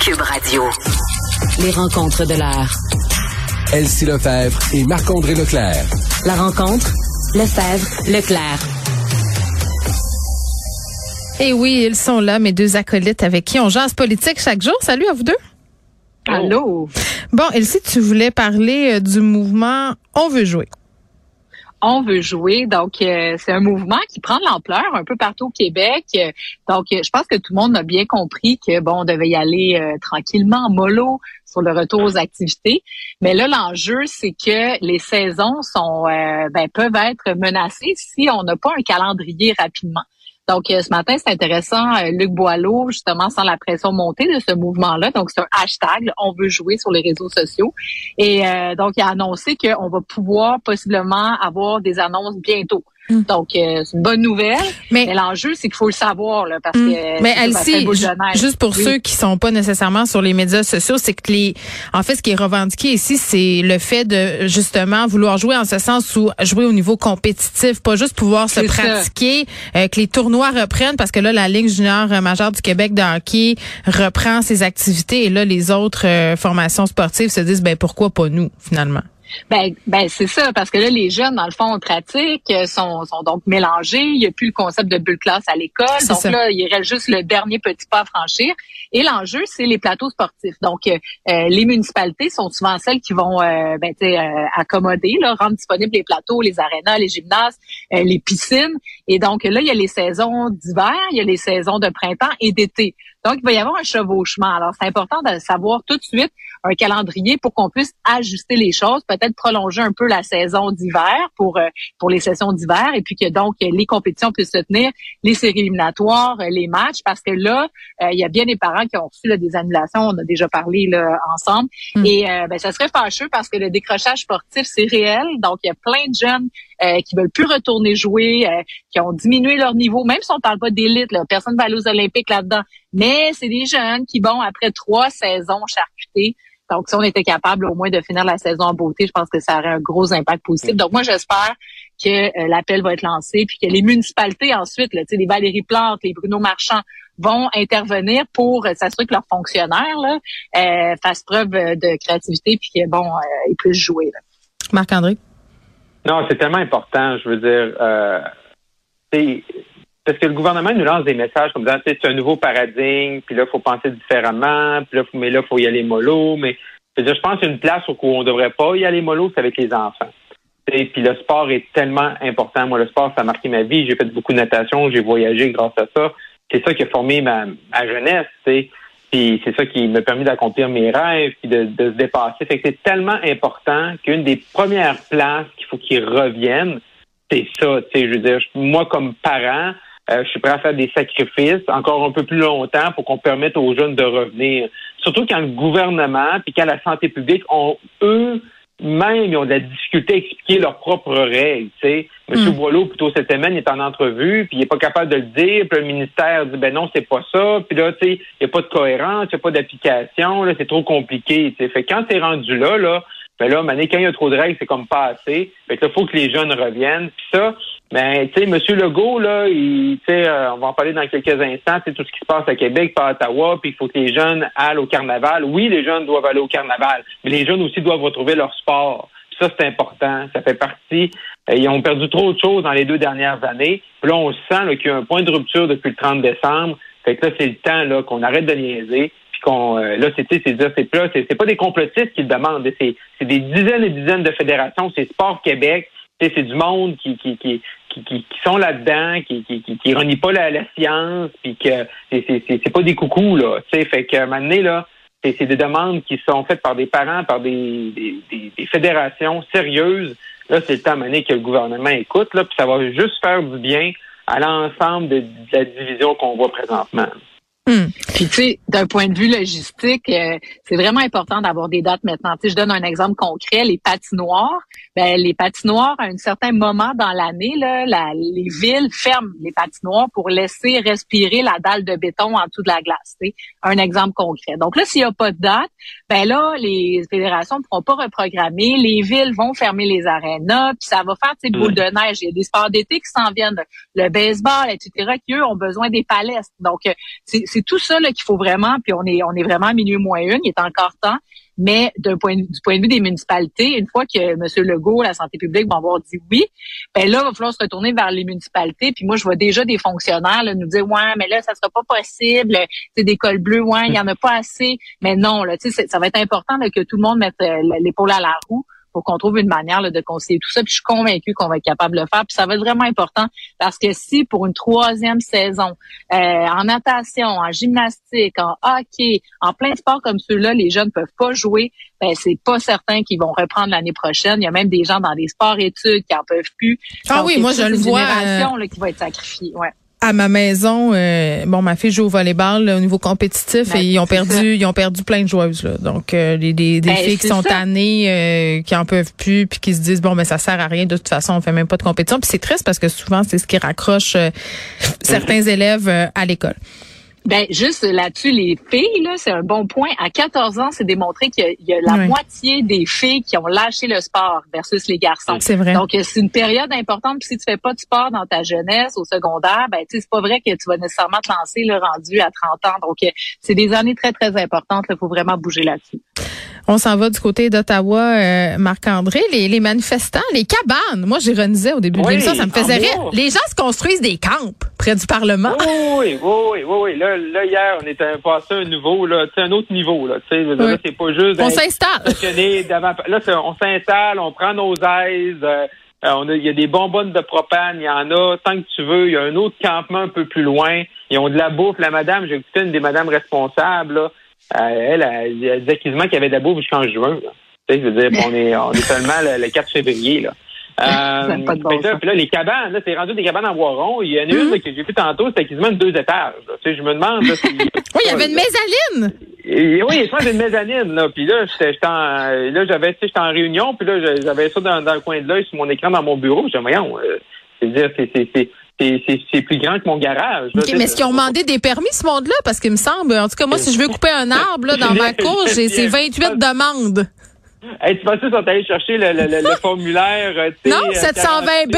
Cube Radio. Les rencontres de l'art. Elsie Lefebvre et Marc-André Leclerc. La rencontre, Lefebvre, Leclerc. Et oui, ils sont là, mes deux acolytes avec qui on jase politique chaque jour. Salut à vous deux. Allô? Bon, Elsie, tu voulais parler euh, du mouvement On veut jouer. On veut jouer. Donc, euh, c'est un mouvement qui prend de l'ampleur un peu partout au Québec. Donc, je pense que tout le monde a bien compris que, bon, on devait y aller euh, tranquillement, mollo, sur le retour aux activités. Mais là, l'enjeu, c'est que les saisons ben, peuvent être menacées si on n'a pas un calendrier rapidement. Donc, euh, ce matin, c'est intéressant. Euh, Luc Boileau, justement, sans la pression montée de ce mouvement-là. Donc, c'est un hashtag. on veut jouer sur les réseaux sociaux. Et euh, donc, il a annoncé qu'on va pouvoir possiblement avoir des annonces bientôt. Mm. Donc, euh, c'est une bonne nouvelle. Mais, l'enjeu, c'est qu'il faut le savoir, là, parce mm. que. Mais Elsie, juste pour ceux qui sont pas nécessairement sur les médias sociaux, c'est que les, en fait, ce qui est revendiqué ici, c'est le fait de justement vouloir jouer en ce sens où jouer au niveau compétitif, pas juste pouvoir se pratiquer, euh, que les tournois reprennent, parce que là, la Ligue junior majeure du Québec de hockey reprend ses activités et là, les autres euh, formations sportives se disent, ben pourquoi pas nous, finalement? Ben, ben c'est ça, parce que là, les jeunes, dans le fond, pratiquent, euh, sont, sont donc mélangés. Il n'y a plus le concept de bulle classe à l'école. Donc là, il reste juste le dernier petit pas à franchir. Et l'enjeu, c'est les plateaux sportifs. Donc, euh, euh, les municipalités sont souvent celles qui vont euh, ben, accommoder, là, rendre disponibles les plateaux, les arénas, les gymnases, les piscines. Et donc là, il y a les saisons d'hiver, il y a les saisons de printemps et d'été. Donc, il va y avoir un chevauchement. Alors, c'est important de savoir tout de suite un calendrier pour qu'on puisse ajuster les choses, peut-être prolonger un peu la saison d'hiver pour euh, pour les sessions d'hiver et puis que donc les compétitions puissent se tenir, les séries éliminatoires, euh, les matchs, parce que là, euh, il y a bien des parents qui ont reçu là, des annulations, on a déjà parlé là, ensemble, hmm. et ben, ça serait fâcheux parce que le décrochage sportif, c'est réel, donc il y a plein de jeunes euh, qui veulent plus retourner jouer, euh, qui ont diminué leur niveau, même si on parle pas d'élite, là, personne va aller aux Olympiques là-dedans. Mais c'est des jeunes qui vont après trois saisons charcutées. Donc, si on était capable au moins de finir la saison en beauté, je pense que ça aurait un gros impact positif. Donc, moi, j'espère que euh, l'appel va être lancé, puis que les municipalités ensuite, là, les Valérie Plante, les Bruno Marchand, vont intervenir pour s'assurer que leurs fonctionnaires là, euh, fassent preuve de créativité, puis qu'ils bon, ils puissent jouer. Marc-André? Non, c'est tellement important. Je veux dire, euh, parce que le gouvernement nous lance des messages comme ça, c'est un nouveau paradigme, puis là, il faut penser différemment, puis là, mais là, il faut y aller mollo. Mais je, dire, je pense une place où on ne devrait pas y aller mollo, c'est avec les enfants. Puis le sport est tellement important. Moi, le sport, ça a marqué ma vie. J'ai fait beaucoup de natation, j'ai voyagé grâce à ça. C'est ça qui a formé ma, jeunesse. Puis c'est ça qui m'a permis d'accomplir mes rêves, puis de, de se dépasser. Fait que c'est tellement important qu'une des premières places qu'il faut qu'ils reviennent, c'est ça. Tu sais, je veux dire, moi comme parent, euh, je suis prêt à faire des sacrifices encore un peu plus longtemps pour qu'on permette aux jeunes de revenir. Surtout quand le gouvernement puis quand la santé publique ont eux même ils ont de la difficulté à expliquer leurs propres règles. Tu sais. M. Mm. Boileau, plutôt cette semaine, est en entrevue, puis il n'est pas capable de le dire, puis le ministère dit ben non, c'est pas ça, puis là, tu sais, il n'y a pas de cohérence, il n'y a pas d'application, là, c'est trop compliqué. Tu sais. Fait quand c'est rendu là, là, ben là, quand il y a trop de règles, c'est comme pas assez. Fait que là, faut que les jeunes reviennent. Puis ça, ben, tu sais, M. Legault, là, il, euh, on va en parler dans quelques instants, c'est tout ce qui se passe à Québec, pas à Ottawa, puis il faut que les jeunes aillent au carnaval. Oui, les jeunes doivent aller au carnaval, mais les jeunes aussi doivent retrouver leur sport. ça, c'est important. Ça fait partie. Euh, ils ont perdu trop de choses dans les deux dernières années. Puis là, on sent qu'il y a un point de rupture depuis le 30 décembre. Fait que là, c'est le temps là qu'on arrête de niaiser qu'on euh, là c'est c'est c'est pas c'est pas des complotistes qui le demandent c'est c'est des dizaines et dizaines de fédérations c'est Sport Québec c'est du monde qui qui qui qui, qui, sont là-dedans, qui, qui, qui, renient pas la, science, puis que c'est, c'est, pas des coucous, là. Tu sais, fait moment donné, là, c'est, c'est des demandes qui sont faites par des parents, par des, des, des, fédérations sérieuses. Là, c'est le temps donné que le gouvernement écoute, là, puis ça va juste faire du bien à l'ensemble de, de la division qu'on voit présentement. Hmm. Puis tu sais, d'un point de vue logistique, euh, c'est vraiment important d'avoir des dates maintenant. Tu sais, je donne un exemple concret, les patinoires. Ben, les patinoires, à un certain moment dans l'année, là, les villes ferment les patinoires pour laisser respirer la dalle de béton en dessous de la glace. Tu un exemple concret. Donc là, s'il n'y a pas de date, ben là, les fédérations ne pourront pas reprogrammer. Les villes vont fermer les arénas, puis ça va faire ces boules de neige. Il y a des sports d'été qui s'en viennent, le baseball, etc., qui eux ont besoin des palais. Donc, euh, c'est c'est tout ça qu'il faut vraiment, puis on est on est vraiment à minuit moins une, il est encore temps. Mais d'un point du point de vue des municipalités, une fois que M. Legault, la santé publique, vont avoir dit oui, ben là, il va falloir se retourner vers les municipalités. Puis moi, je vois déjà des fonctionnaires nous dire ouais, mais là, ça sera pas possible. C'est des cols bleus, ouais, il y en a pas assez. Mais non, là, ça va être important que tout le monde mette euh, l'épaule à la roue pour qu'on trouve une manière de conseiller tout ça. Puis je suis convaincue qu'on va être capable de le faire. Puis ça va être vraiment important parce que si pour une troisième saison, euh, en natation, en gymnastique, en hockey, en plein sport comme ceux-là, les jeunes peuvent pas jouer, ben c'est pas certain qu'ils vont reprendre l'année prochaine. Il y a même des gens dans des sports-études qui en peuvent plus. Ah oui, moi je le vois. Génération, là, qui va être sacrifiée. Ouais à ma maison, euh, bon, ma fille joue au volleyball au niveau compétitif ben, et ils ont perdu, ils ont perdu plein de joueuses. Là. Donc, euh, des, des, ben, filles qui sont tannées, euh, qui en peuvent plus, puis qui se disent bon, mais ben, ça sert à rien. De toute façon, on fait même pas de compétition. Puis c'est triste parce que souvent, c'est ce qui raccroche certains élèves à l'école. Ben juste là-dessus, les filles, là, c'est un bon point. À 14 ans, c'est démontré qu'il y, a la moitié des filles qui ont lâché le sport versus les garçons. C'est vrai. Donc c'est une période importante. Puis si tu fais pas de sport dans ta jeunesse, au secondaire, ben tu c'est pas vrai que tu vas nécessairement te lancer le rendu à 30 ans. Donc c'est des années très très importantes. Il faut vraiment bouger là-dessus. On s'en va du côté d'Ottawa, euh, Marc-André. Les, les, manifestants, les cabanes. Moi, j'ironisais au début de l'émission, ça me faisait rire. Les gens se construisent des camps près du Parlement. Oui, oui, oui, oui, oui. Là, là hier, on était passé un nouveau, là, un autre niveau. Là, là c'est pas juste. On s'installe. Là, on s'installe, on prend nos aises. Euh, on il y a des bonbonnes de propane, il y en a tant que tu veux. Il y a un autre campement un peu plus loin. Ils ont de la bouffe. La madame, j'ai écouté une des madames responsables. Là, euh, elle, elle, elle disait quasiment qu'il y avait de la bouffe jusqu'en juin. Là. Tu sais, je veux dire, on est, on est seulement le, 4 février. Là. Euh, puis là, les cabanes, là, c'est rendu des cabanes en bois rond. Il y en a une mm-hmm. que j'ai vu tantôt, c'était quasiment deux étages. Tu sais, je me demande. Là, oui, il y avait une mezzanine. Et, oui, il y avait une mezzanine. Là. Puis là, j'étais en, là, j'avais, j'étais en réunion, puis là, j'avais ça dans, dans, le coin de l'œil sur mon écran dans mon bureau. J'ai dit, voyons, euh, c'est dire, c'est, c'est, c'est plus grand que mon garage. mais est-ce qu'ils ont demandé des permis, ce monde-là? Parce qu'il me semble, en tout cas, moi, si je veux couper un arbre là, dans ma cour, j'ai 28 demandes. Hey, tu penses qu'ils sont allés chercher le, le, le, formulaire? Euh, non, 720B?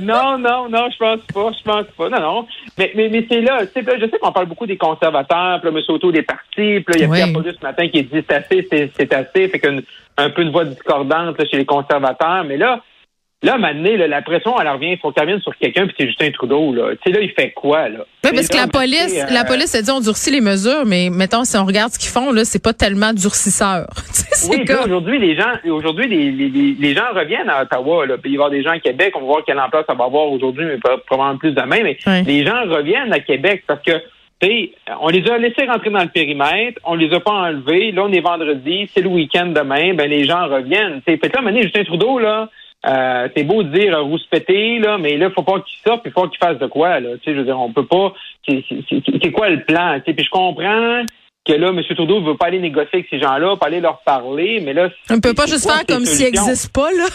non, non, non, je pense pas, je pense pas. Non, non. Mais, mais, mais c'est là, tu sais, je sais qu'on parle beaucoup des conservateurs, puis là, M. Auto des partis, puis là, il y a oui. Pierre Paulus ce matin qui dit c'est assez, c'est assez, fait qu'un un peu une voix discordante chez les conservateurs. Mais là, Là, maintenant, la pression, elle revient, il faut qu'elle vienne sur quelqu'un, puis c'est Justin Trudeau. Là. Tu sais, là, il fait quoi? Là? Oui, parce que la police, la euh, police a dit on durcit les mesures, mais mettons, si on regarde ce qu'ils font, là, c'est pas tellement durcisseur. oui, comme... aujourd'hui, les gens aujourd'hui, les, les, les, gens reviennent à Ottawa. Là. Puis il va y avoir des gens à Québec, on va voir quelle emploi ça va avoir aujourd'hui, mais probablement plus demain. Mais les gens reviennent à Québec parce que on les a laissés rentrer dans le périmètre, on les a pas enlevés. Là, on est vendredi, c'est le week-end demain, ben les gens reviennent. T'sais, fait là, Justin Trudeau, là, euh, c'est beau de dire euh, rouspéter, là, mais là, faut pas qu'il sorte, puis faut qu'il fasse de quoi, là. Tu sais, je veux dire, on peut pas. C'est quoi le plan? Tu puis je comprends que là, M. Trudeau ne veut pas aller négocier avec ces gens-là, pas aller leur parler, mais là... On ne peut pas juste faire comme s'ils n'existent pas, là?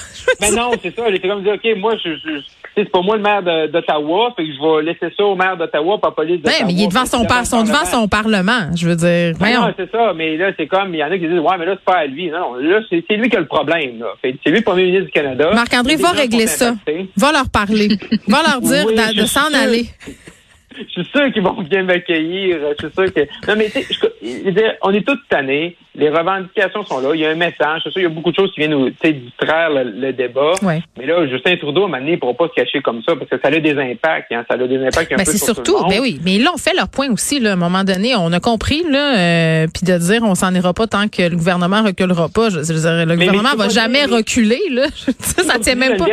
mais non, c'est ça. J'étais comme dire, OK, moi, je, je c'est pas moi le maire d'Ottawa, fait que je vais laisser ça au maire d'Ottawa, pas police d'Ottawa. mais il est devant son, par, son devant son parlement, je veux dire. non, c'est ça, mais là, c'est comme, il y en a qui disent, ouais, mais là, c'est pas à lui. Non, là, c'est lui qui a le problème, là. C'est lui le premier ministre du Canada. Marc-André, va régler ça. Va leur parler. va leur dire de s'en aller je suis sûr qu'ils vont bien m'accueillir. Je suis sûr que. Non, mais tu sais, on est tous tannés. Les revendications sont là. Il y a un message. Je suis sûr il y a beaucoup de choses qui viennent nous distraire le, débat. Mais là, Justin Trudeau, à un moment donné, il ne pourra pas se cacher comme ça parce que ça a des impacts. Hein. Ça a des impacts un mais peu c'est surtout, mais oui, mais là, on fait leur point aussi. Là, à un moment donné, on a compris, là, euh, puis de dire on s'en ira pas tant que le gouvernement reculera pas. Je, veux dire, le gouvernement va jamais reculer. Là. ça tient même pas.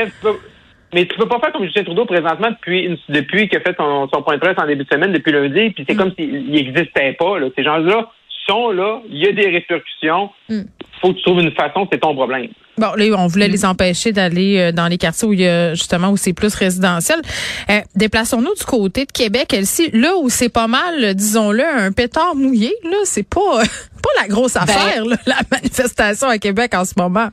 Mais tu peux pas faire comme Justin Trudeau présentement depuis depuis qu'il a fait son, point de presse en début de semaine, depuis lundi, puis c'est mm. comme s'il n'existait pas. Là. Ces gens-là sont là, il y a des répercussions. Il hmm. faut que tu trouves une façon, c'est ton problème. Bon, là, on voulait les empêcher d'aller euh, dans les quartiers où il y a justement où c'est plus résidentiel. Euh, déplaçons-nous du côté de Québec, Elsie, là où c'est pas mal, disons-le, un pétard mouillé. Là, c'est pas pas la grosse ben, affaire, la manifestation à Québec en ce moment.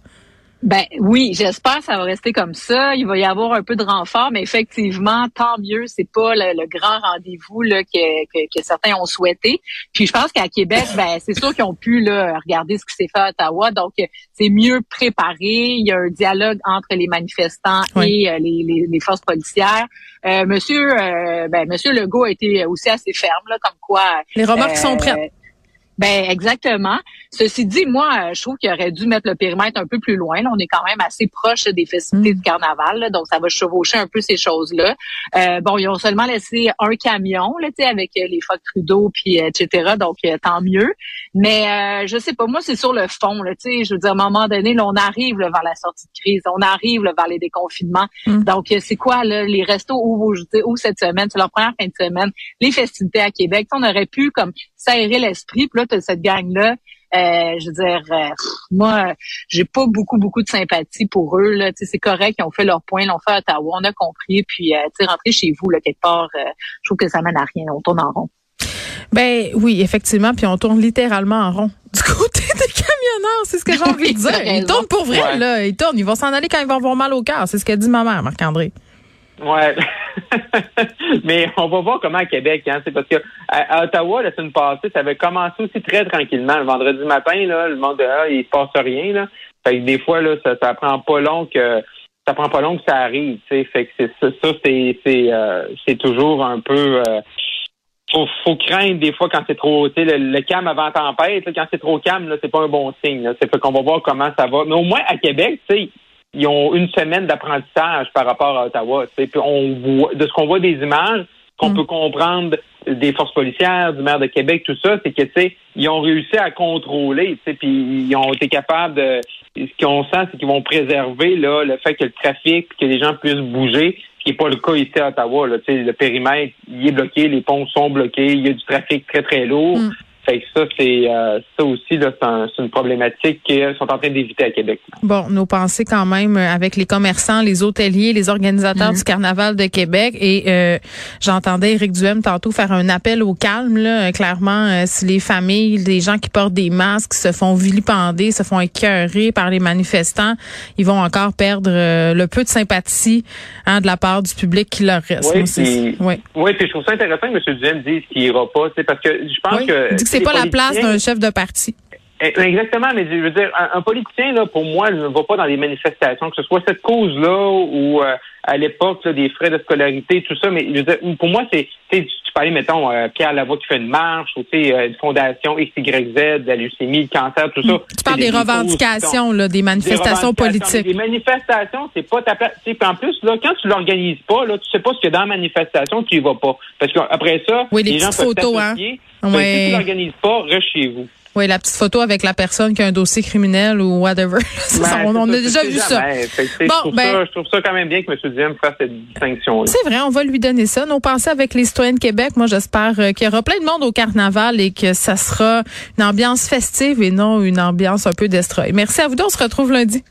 Ben oui, j'espère que ça va rester comme ça. Il va y avoir un peu de renfort, mais effectivement, tant mieux. C'est pas le, grand rendez-vous là, que, que, certains ont souhaité. Puis je pense qu'à Québec, ben c'est sûr qu'ils ont pu là, regarder ce qui s'est fait à Ottawa. Donc c'est mieux préparé. Il y a un dialogue entre les manifestants et euh, les, les, forces policières. Euh, monsieur, euh, ben Monsieur Legault a été aussi assez ferme là, comme quoi. Les remarques sont prêtes. Ben exactement. Ceci dit, moi, je trouve qu'il aurait dû mettre le périmètre un peu plus loin. Là, on est quand même assez proche des festivités mm. du carnaval, donc ça va chevaucher un peu ces choses-là. Euh, bon, ils ont seulement laissé un camion, là, avec euh, les phoques Trudeau, puis euh, etc. Donc tant mieux. Mais je sais pas, moi, c'est sur le fond. Là, je veux dire, à un moment donné, là, on arrive là, vers la sortie de crise, on arrive là, vers les déconfinements. Mm. Donc c'est quoi là, les restos où, où cette semaine, c'est leur première fin de semaine, les festivités à Québec. On aurait pu comme s'aérer l'esprit. Puis là, as cette gang-là. Euh, je veux dire, euh, moi, j'ai pas beaucoup, beaucoup de sympathie pour eux. Là. C'est correct, ils ont fait leur point, ils l'ont fait à Ottawa, on a compris. Puis, euh, rentrer chez vous, là, quelque part, euh, je trouve que ça mène à rien. On tourne en rond. Ben oui, effectivement, puis on tourne littéralement en rond. Du côté des camionneurs, c'est ce que j'ai envie de dire. Ils tournent pour vrai, là. Ils tournent. Ils vont s'en aller quand ils vont avoir mal au cœur. C'est ce qu'a dit ma mère, Marc-André. Ouais. Mais on va voir comment à Québec, hein. C'est parce que à, Ottawa, la semaine passée, ça avait commencé aussi très tranquillement. Le vendredi matin, là, le monde ah, il se passe rien, là. Fait que des fois, là, ça, ça prend pas long que ça prend pas long que ça arrive. Fait que c'est ça, c'est euh, c'est toujours un peu euh, faut, craindre des fois quand c'est trop, le, le, calme avant tempête, quand c'est trop calme, là, c'est pas un bon signe. C'est fait qu'on va voir comment ça va. Mais au moins à Québec, tu sais, ils ont une semaine d'apprentissage par rapport à Ottawa. Puis on voit, de ce qu'on voit des images, qu'on mm. peut comprendre des forces policières, du maire de Québec, tout ça, c'est que tu sais, ils ont réussi à contrôler, tu sais, puis ils ont été capables de. Ce qu'on sent, c'est qu'ils vont préserver là le fait que le trafic, que les gens puissent bouger, ce qui n'est pas le cas ici à Ottawa. Là, le périmètre, il est bloqué, les ponts sont bloqués, il y a du trafic très très lourd. Mm. Fait ça, c'est euh, ça aussi, c'est une problématique qu'ils sont en train d'éviter à Québec. Bon, nos pensées quand même euh, avec les commerçants, les hôteliers, les organisateurs mhm. du Carnaval de Québec. Et euh, j'entendais Éric Duhem tantôt faire un appel au calme. Là, clairement, si les familles, les gens qui portent des masques se font vilipender, se font écœurer par les manifestants, ils vont encore perdre le peu de sympathie hein, de la part du public qui leur reste. Oui, oui. oui puis je trouve ça intéressant que M. Duhem dise qu'il ira pas, parce que je pense que c'est pas la place d'un chef de parti. Eh, exactement, mais je veux dire, un, politicien, là, pour moi, ne va pas dans les manifestations, que ce soit cette cause-là ou euh, à l'époque des frais de scolarité, tout ça. Mais je veux dire, pour moi, c'est tu parlais, mettons, euh, Pierre Lavoie qui fait une marche, ou tu sais, euh, une fondation XYZ, la leucémie, le cancer, tout ça. Tu parles des, revendications, là, des manifestations politiques. Des manifestations, c'est pas ta place. En plus, là, quand tu l'organises pas, là, tu sais pas ce qu'il y a dans la manifestation, tu y vas pas. Parce qu'après ça, oui, les, gens photos, hein. Si tu l'organises pas, reste chez vous. Oui, la petite photo avec la personne qui a un dossier criminel ou whatever. on, on a déjà vu ça. Bon, ben, je trouve ça quand même bien que M. Diem fasse cette distinction. C'est vrai, on va lui donner ça. Nos pensées avec les citoyens de Québec, moi j'espère euh, qu'il y aura plein de monde au carnaval et que ça sera une ambiance festive et non une ambiance un peu destroy. Merci à vous deux, on se retrouve lundi.